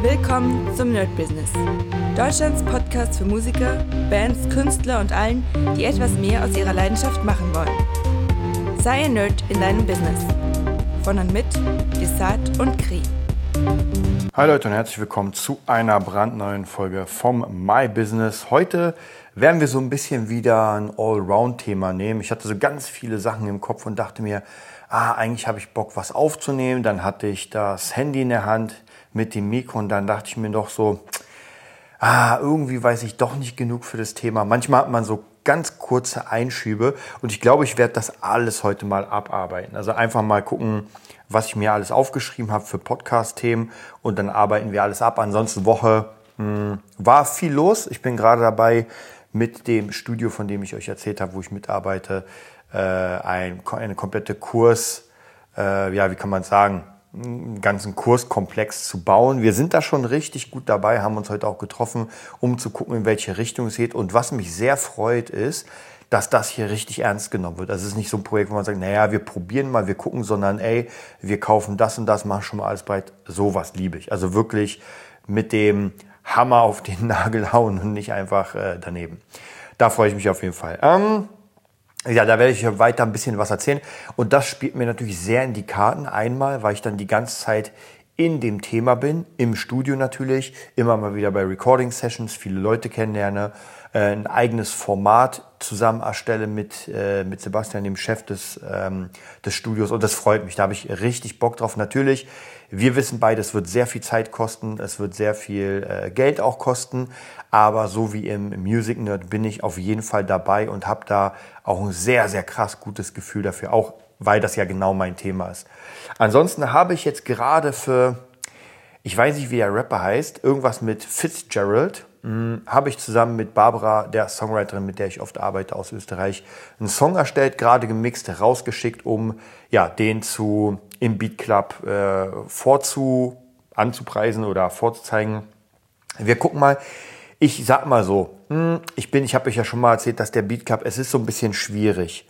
Willkommen zum Nerd Business. Deutschlands Podcast für Musiker, Bands, Künstler und allen, die etwas mehr aus ihrer Leidenschaft machen wollen. Sei ein Nerd in deinem Business. Von und mit Desart und Kri. Hi Leute und herzlich willkommen zu einer brandneuen Folge vom My Business. Heute werden wir so ein bisschen wieder ein Allround-Thema nehmen. Ich hatte so ganz viele Sachen im Kopf und dachte mir, ah, eigentlich habe ich Bock, was aufzunehmen. Dann hatte ich das Handy in der Hand mit dem Mikro und dann dachte ich mir doch so, ah, irgendwie weiß ich doch nicht genug für das Thema. Manchmal hat man so ganz kurze Einschübe und ich glaube, ich werde das alles heute mal abarbeiten. Also einfach mal gucken, was ich mir alles aufgeschrieben habe für Podcast-Themen und dann arbeiten wir alles ab. Ansonsten Woche mh, hm, war viel los. Ich bin gerade dabei mit dem Studio, von dem ich euch erzählt habe, wo ich mitarbeite, äh, ein, eine komplette Kurs, äh, ja, wie kann man sagen, einen ganzen Kurskomplex zu bauen. Wir sind da schon richtig gut dabei, haben uns heute auch getroffen, um zu gucken, in welche Richtung es geht. Und was mich sehr freut, ist, dass das hier richtig ernst genommen wird. Das ist nicht so ein Projekt, wo man sagt, naja, wir probieren mal, wir gucken, sondern ey, wir kaufen das und das, machen schon mal alles breit. Sowas liebe ich. Also wirklich mit dem Hammer auf den Nagel hauen und nicht einfach äh, daneben. Da freue ich mich auf jeden Fall. Ähm, ja, da werde ich weiter ein bisschen was erzählen. Und das spielt mir natürlich sehr in die Karten. Einmal, weil ich dann die ganze Zeit in dem Thema bin, im Studio natürlich, immer mal wieder bei Recording Sessions, viele Leute kennenlerne, äh, ein eigenes Format zusammen erstelle mit, äh, mit Sebastian, dem Chef des, ähm, des Studios. Und das freut mich. Da habe ich richtig Bock drauf. Natürlich, wir wissen beide, es wird sehr viel Zeit kosten, es wird sehr viel äh, Geld auch kosten. Aber so wie im Music Nerd bin ich auf jeden Fall dabei und habe da auch ein sehr, sehr krass gutes Gefühl dafür, auch weil das ja genau mein Thema ist. Ansonsten habe ich jetzt gerade für, ich weiß nicht, wie der Rapper heißt, irgendwas mit Fitzgerald, habe ich zusammen mit Barbara, der Songwriterin, mit der ich oft arbeite aus Österreich, einen Song erstellt, gerade gemixt, rausgeschickt, um ja, den zu im Beat Club äh, vorzu anzupreisen oder vorzuzeigen. Wir gucken mal, ich sag mal so, hm, ich bin, ich habe euch ja schon mal erzählt, dass der Beat Cup, es ist so ein bisschen schwierig.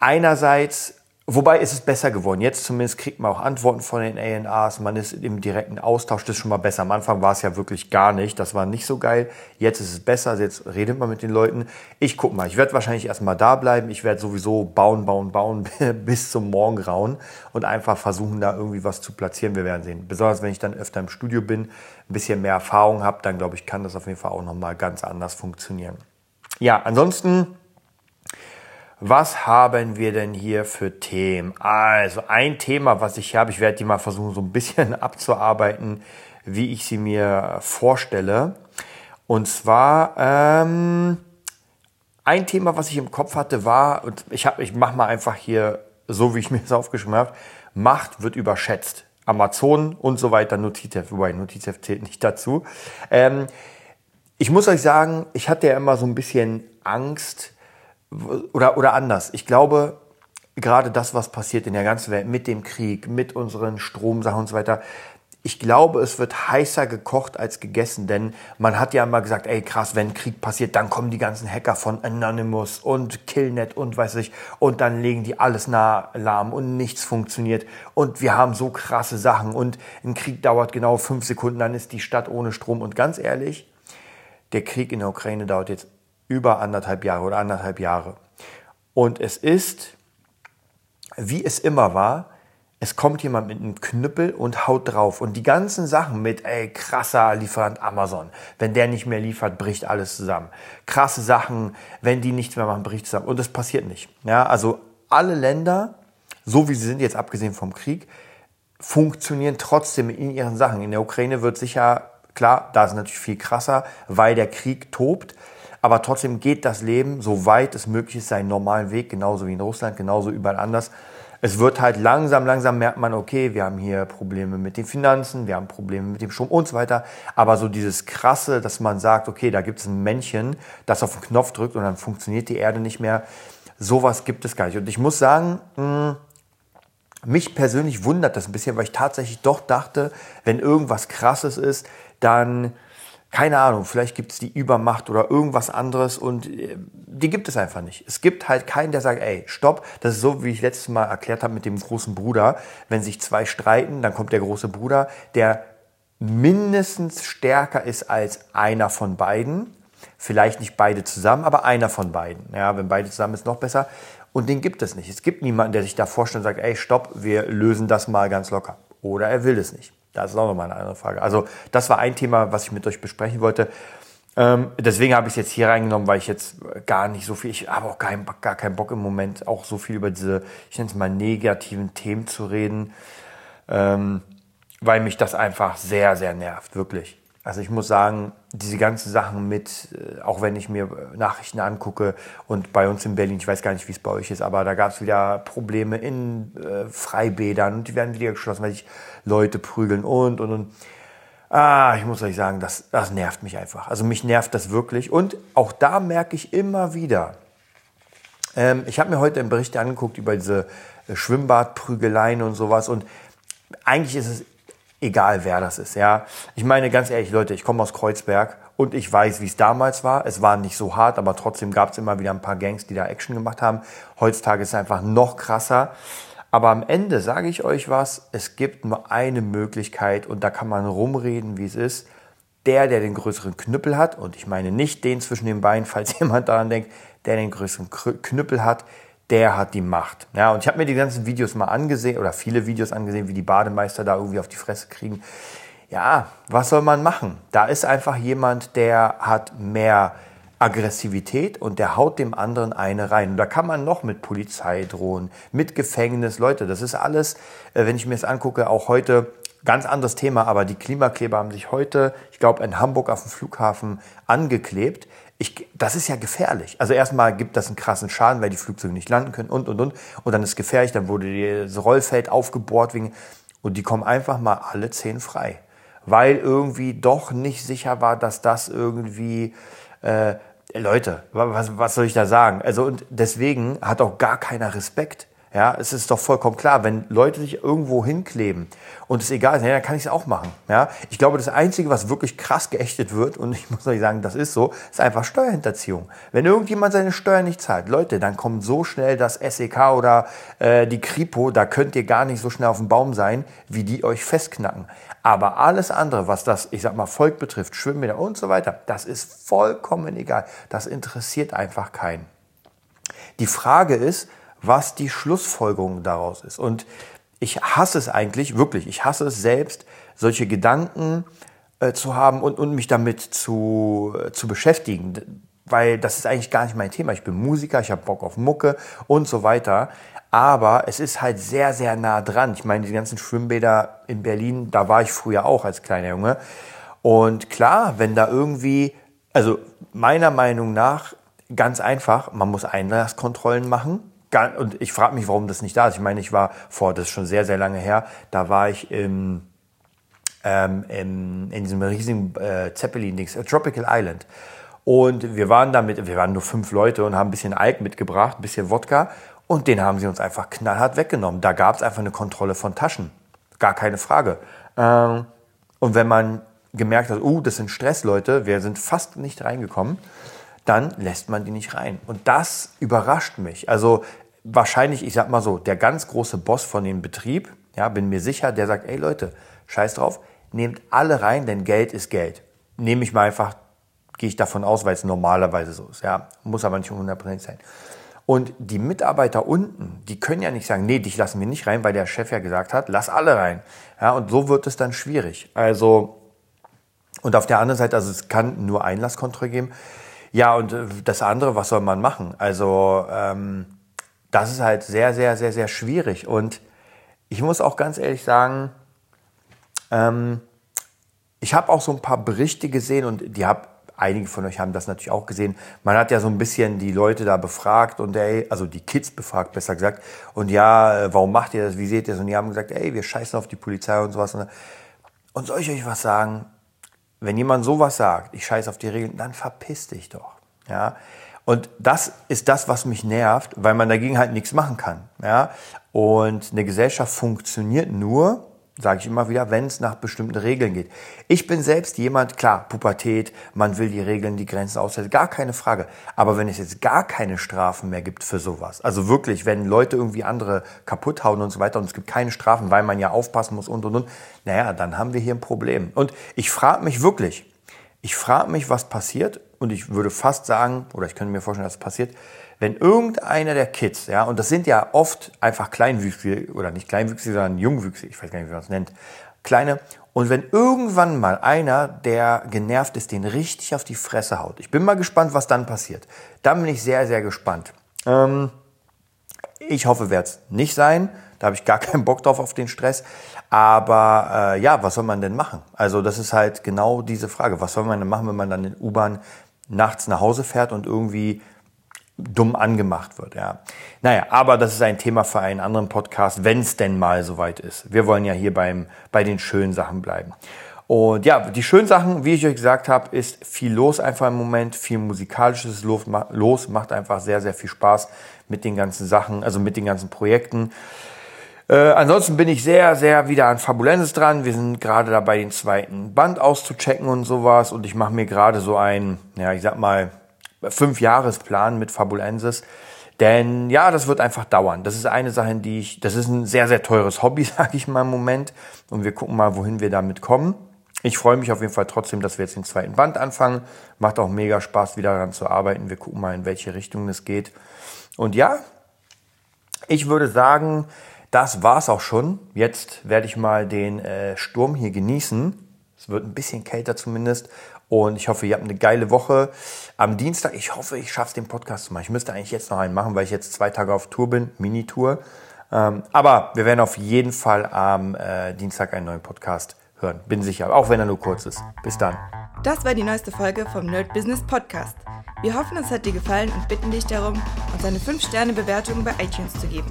Einerseits Wobei ist es besser geworden. Jetzt zumindest kriegt man auch Antworten von den ANAs. Man ist im direkten Austausch. Das ist schon mal besser. Am Anfang war es ja wirklich gar nicht. Das war nicht so geil. Jetzt ist es besser. Jetzt redet man mit den Leuten. Ich guck mal. Ich werde wahrscheinlich erstmal da bleiben. Ich werde sowieso bauen, bauen, bauen bis zum Morgengrauen und einfach versuchen, da irgendwie was zu platzieren. Wir werden sehen. Besonders wenn ich dann öfter im Studio bin, ein bisschen mehr Erfahrung habe, dann glaube ich, kann das auf jeden Fall auch nochmal ganz anders funktionieren. Ja, ansonsten was haben wir denn hier für Themen? Also ein Thema, was ich habe, ich werde die mal versuchen so ein bisschen abzuarbeiten, wie ich sie mir vorstelle. Und zwar ähm, ein Thema, was ich im Kopf hatte, war, und ich, hab, ich mache mal einfach hier so, wie ich mir das aufgeschrieben habe, Macht wird überschätzt. Amazon und so weiter, Notizheft, wobei Notizheft zählt nicht dazu. Ähm, ich muss euch sagen, ich hatte ja immer so ein bisschen Angst, oder, oder anders. Ich glaube, gerade das, was passiert in der ganzen Welt mit dem Krieg, mit unseren Stromsachen und so weiter, ich glaube, es wird heißer gekocht als gegessen, denn man hat ja immer gesagt, ey krass, wenn Krieg passiert, dann kommen die ganzen Hacker von Anonymous und Killnet und weiß ich, und dann legen die alles nah lahm und nichts funktioniert. Und wir haben so krasse Sachen. Und ein Krieg dauert genau fünf Sekunden, dann ist die Stadt ohne Strom. Und ganz ehrlich, der Krieg in der Ukraine dauert jetzt über anderthalb Jahre oder anderthalb Jahre. Und es ist, wie es immer war, es kommt jemand mit einem Knüppel und haut drauf. Und die ganzen Sachen mit, ey, krasser Lieferant Amazon. Wenn der nicht mehr liefert, bricht alles zusammen. Krasse Sachen, wenn die nichts mehr machen, bricht zusammen. Und das passiert nicht. Ja, also alle Länder, so wie sie sind, jetzt abgesehen vom Krieg, funktionieren trotzdem in ihren Sachen. In der Ukraine wird sicher, klar, da ist natürlich viel krasser, weil der Krieg tobt. Aber trotzdem geht das Leben, soweit es möglich ist, seinen normalen Weg, genauso wie in Russland, genauso überall anders. Es wird halt langsam, langsam merkt man, okay, wir haben hier Probleme mit den Finanzen, wir haben Probleme mit dem Strom und so weiter. Aber so dieses Krasse, dass man sagt, okay, da gibt es ein Männchen, das auf den Knopf drückt und dann funktioniert die Erde nicht mehr. Sowas gibt es gar nicht. Und ich muss sagen, mh, hm, mich persönlich wundert das ein bisschen, weil ich tatsächlich doch dachte, wenn irgendwas Krasses ist, dann keine Ahnung, vielleicht gibt es die Übermacht oder irgendwas anderes und äh, die gibt es einfach nicht. Es gibt halt keinen, der sagt, ey, stopp, das ist so, wie ich letztes Mal erklärt habe mit dem großen Bruder. Wenn sich zwei streiten, dann kommt der große Bruder, der mindestens stärker ist als einer von beiden. Vielleicht nicht beide zusammen, aber einer von beiden. Ja, wenn beide zusammen ist, noch besser. Und den gibt es nicht. Es gibt niemanden, der sich da vorstellt und sagt, ey, stopp, wir lösen das mal ganz locker. Oder er will es nicht. Das ist auch nochmal eine andere Frage. Also das war ein Thema, was ich mit euch besprechen wollte. Ähm, deswegen habe ich es jetzt hier reingenommen, weil ich jetzt gar nicht so viel, ich habe auch gar, gar keinen Bock im Moment, auch so viel über diese, ich nenne es mal negativen Themen zu reden, ähm, weil mich das einfach sehr, sehr nervt, wirklich. Also ich muss sagen, diese ganzen Sachen mit, äh, auch wenn ich mir Nachrichten angucke und bei uns in Berlin, ich weiß gar nicht, wie es bei euch ist, aber da gab es wieder Probleme in äh, Freibädern und die werden wieder geschlossen, weil sich Leute prügeln und und und. Ah, ich muss euch sagen, das, das nervt mich einfach. Also mich nervt das wirklich. Und auch da merke ich immer wieder, ähm, ich habe mir heute einen Bericht angeguckt über diese äh, Schwimmbadprügeleien und sowas. Und eigentlich ist es egal, wer das ist. Ja, ich meine ganz ehrlich, Leute, ich komme aus Kreuzberg und ich weiß, wie es damals war. Es war nicht so hart, aber trotzdem gab es immer wieder ein paar Gangs, die da Action gemacht haben. Heutzutage ist es einfach noch krasser. Aber am Ende sage ich euch was, es gibt nur eine Möglichkeit und da kann man rumreden, wie es ist. Der, der den größeren Knüppel hat, und ich meine nicht den zwischen den Beinen, falls jemand daran denkt, der den größeren Knüppel hat, der hat die Macht. Ja, und ich habe mir die ganzen Videos mal angesehen oder viele Videos angesehen, wie die Bademeister da irgendwie auf die Fresse kriegen. Ja, was soll man machen? Da ist einfach jemand, der hat mehr Aggressivität und der haut dem anderen eine rein. Und da kann man noch mit Polizei drohen, mit Gefängnis. Leute, das ist alles, äh, wenn ich mir das angucke, auch heute ganz anderes Thema, aber die Klimakleber haben sich heute, ich glaube, in Hamburg auf dem Flughafen angeklebt. Ich, das ist ja gefährlich. Also erstmal gibt das einen krassen Schaden, weil die Flugzeuge nicht landen können und, und, und. Und dann ist gefährlich, dann wurde das Rollfeld aufgebohrt wegen, und die kommen einfach mal alle zehn frei. Weil irgendwie doch nicht sicher war, dass das irgendwie äh, Leute, was, was soll ich da sagen? Also und deswegen hat auch gar keiner Respekt. Ja, es ist doch vollkommen klar, wenn Leute sich irgendwo hinkleben und es egal ist, ja, dann kann ich es auch machen. Ja, ich glaube, das Einzige, was wirklich krass geächtet wird, und ich muss euch sagen, das ist so, ist einfach Steuerhinterziehung. Wenn irgendjemand seine Steuern nicht zahlt, Leute, dann kommt so schnell das SEK oder äh, die Kripo, da könnt ihr gar nicht so schnell auf dem Baum sein, wie die euch festknacken. Aber alles andere, was das, ich sag mal, Volk betrifft, Schwimmbäder und so weiter, das ist vollkommen egal. Das interessiert einfach keinen. Die Frage ist, was die Schlussfolgerung daraus ist. Und ich hasse es eigentlich, wirklich, ich hasse es selbst, solche Gedanken äh, zu haben und, und mich damit zu, äh, zu beschäftigen. Weil das ist eigentlich gar nicht mein Thema. Ich bin Musiker, ich habe Bock auf Mucke und so weiter. Aber es ist halt sehr, sehr nah dran. Ich meine, die ganzen Schwimmbäder in Berlin, da war ich früher auch als kleiner Junge. Und klar, wenn da irgendwie, also meiner Meinung nach, ganz einfach, man muss Einlasskontrollen machen. Und ich frage mich, warum das nicht da ist. Ich meine, ich war vor, das ist schon sehr, sehr lange her, da war ich im, ähm, im, in diesem riesigen äh, Zeppelin-Dings, äh, Tropical Island. Und wir waren damit, wir waren nur fünf Leute und haben ein bisschen Alk mitgebracht, ein bisschen Wodka. Und den haben sie uns einfach knallhart weggenommen. Da gab es einfach eine Kontrolle von Taschen. Gar keine Frage. Ähm, und wenn man gemerkt hat, uh, das sind Stressleute, wir sind fast nicht reingekommen, dann lässt man die nicht rein. Und das überrascht mich. Also wahrscheinlich, ich sag mal so, der ganz große Boss von dem Betrieb, ja, bin mir sicher, der sagt, ey Leute, scheiß drauf, nehmt alle rein, denn Geld ist Geld. Nehme ich mal einfach, gehe ich davon aus, weil es normalerweise so ist. Ja, muss aber nicht 100% sein. Und die Mitarbeiter unten, die können ja nicht sagen, nee, dich lassen wir nicht rein, weil der Chef ja gesagt hat, lass alle rein. Ja, und so wird es dann schwierig. Also, und auf der anderen Seite, also es kann nur Einlasskontrolle geben. Ja, und äh, das andere, was soll man machen? Also, ähm, das ist halt sehr, sehr, sehr, sehr schwierig. Und ich muss auch ganz ehrlich sagen, ähm, ich habe auch so ein paar Berichte gesehen und die habe einige von euch haben das natürlich auch gesehen. Man hat ja so ein bisschen die Leute da befragt und ey, also die Kids befragt, besser gesagt. Und ja, äh, warum macht ihr das? Wie seht ihr das? Und die haben gesagt, ey, wir scheißen auf die Polizei und sowas. Und soll ich euch was sagen? Wenn jemand sowas sagt, ich scheiße auf die Regeln, dann verpiss dich doch. Ja. Und das ist das, was mich nervt, weil man dagegen halt nichts machen kann. Ja. Und eine Gesellschaft funktioniert nur, sage ich immer wieder, wenn es nach bestimmten Regeln geht. Ich bin selbst jemand, klar, Pubertät, man will die Regeln, die Grenzen aussetzen, gar keine Frage. Aber wenn es jetzt gar keine Strafen mehr gibt für sowas, also wirklich, wenn Leute irgendwie andere kaputt hauen und so weiter und es gibt keine Strafen, weil man ja aufpassen muss und und und, naja, dann haben wir hier ein Problem. Und ich frage mich wirklich, ich frage mich, was passiert und ich würde fast sagen, oder ich könnte mir vorstellen, dass es passiert, wenn irgendeiner der Kids, ja, und das sind ja oft einfach kleinwüchsige, oder nicht kleinwüchsige, sondern jungwüchsige, ich weiß gar nicht, wie man es nennt, kleine, und wenn irgendwann mal einer, der genervt ist, den richtig auf die Fresse haut, ich bin mal gespannt, was dann passiert. Dann bin ich sehr, sehr gespannt. Ähm, ich hoffe, wird es nicht sein. Da habe ich gar keinen Bock drauf auf den Stress. Aber äh, ja, was soll man denn machen? Also das ist halt genau diese Frage. Was soll man denn machen, wenn man dann in U-Bahn nachts nach Hause fährt und irgendwie dumm angemacht wird. Ja. Naja, aber das ist ein Thema für einen anderen Podcast, wenn es denn mal soweit ist. Wir wollen ja hier beim, bei den schönen Sachen bleiben. Und ja, die schönen Sachen, wie ich euch gesagt habe, ist viel los einfach im Moment, viel musikalisches los, macht einfach sehr, sehr viel Spaß mit den ganzen Sachen, also mit den ganzen Projekten. Äh, ansonsten bin ich sehr, sehr wieder an Fabulensis dran. Wir sind gerade dabei, den zweiten Band auszuchecken und sowas. Und ich mache mir gerade so ein, ja, ich sag mal, Fünf-Jahresplan mit Fabulensis. Denn ja, das wird einfach dauern. Das ist eine Sache, die ich, das ist ein sehr, sehr teures Hobby, sage ich mal im Moment. Und wir gucken mal, wohin wir damit kommen. Ich freue mich auf jeden Fall trotzdem, dass wir jetzt den zweiten Band anfangen. Macht auch mega Spaß, wieder daran zu arbeiten. Wir gucken mal, in welche Richtung es geht. Und ja, ich würde sagen, das war's auch schon. Jetzt werde ich mal den äh, Sturm hier genießen. Es wird ein bisschen kälter zumindest. Und ich hoffe, ihr habt eine geile Woche. Am Dienstag, ich hoffe, ich schaffe es, den Podcast zu machen. Ich müsste eigentlich jetzt noch einen machen, weil ich jetzt zwei Tage auf Tour bin, Mini-Tour. Ähm, aber wir werden auf jeden Fall am äh, Dienstag einen neuen Podcast hören. Bin sicher, auch wenn er nur kurz ist. Bis dann. Das war die neueste Folge vom Nerd Business Podcast. Wir hoffen, es hat dir gefallen und bitten dich darum, uns eine 5-Sterne-Bewertung bei iTunes zu geben.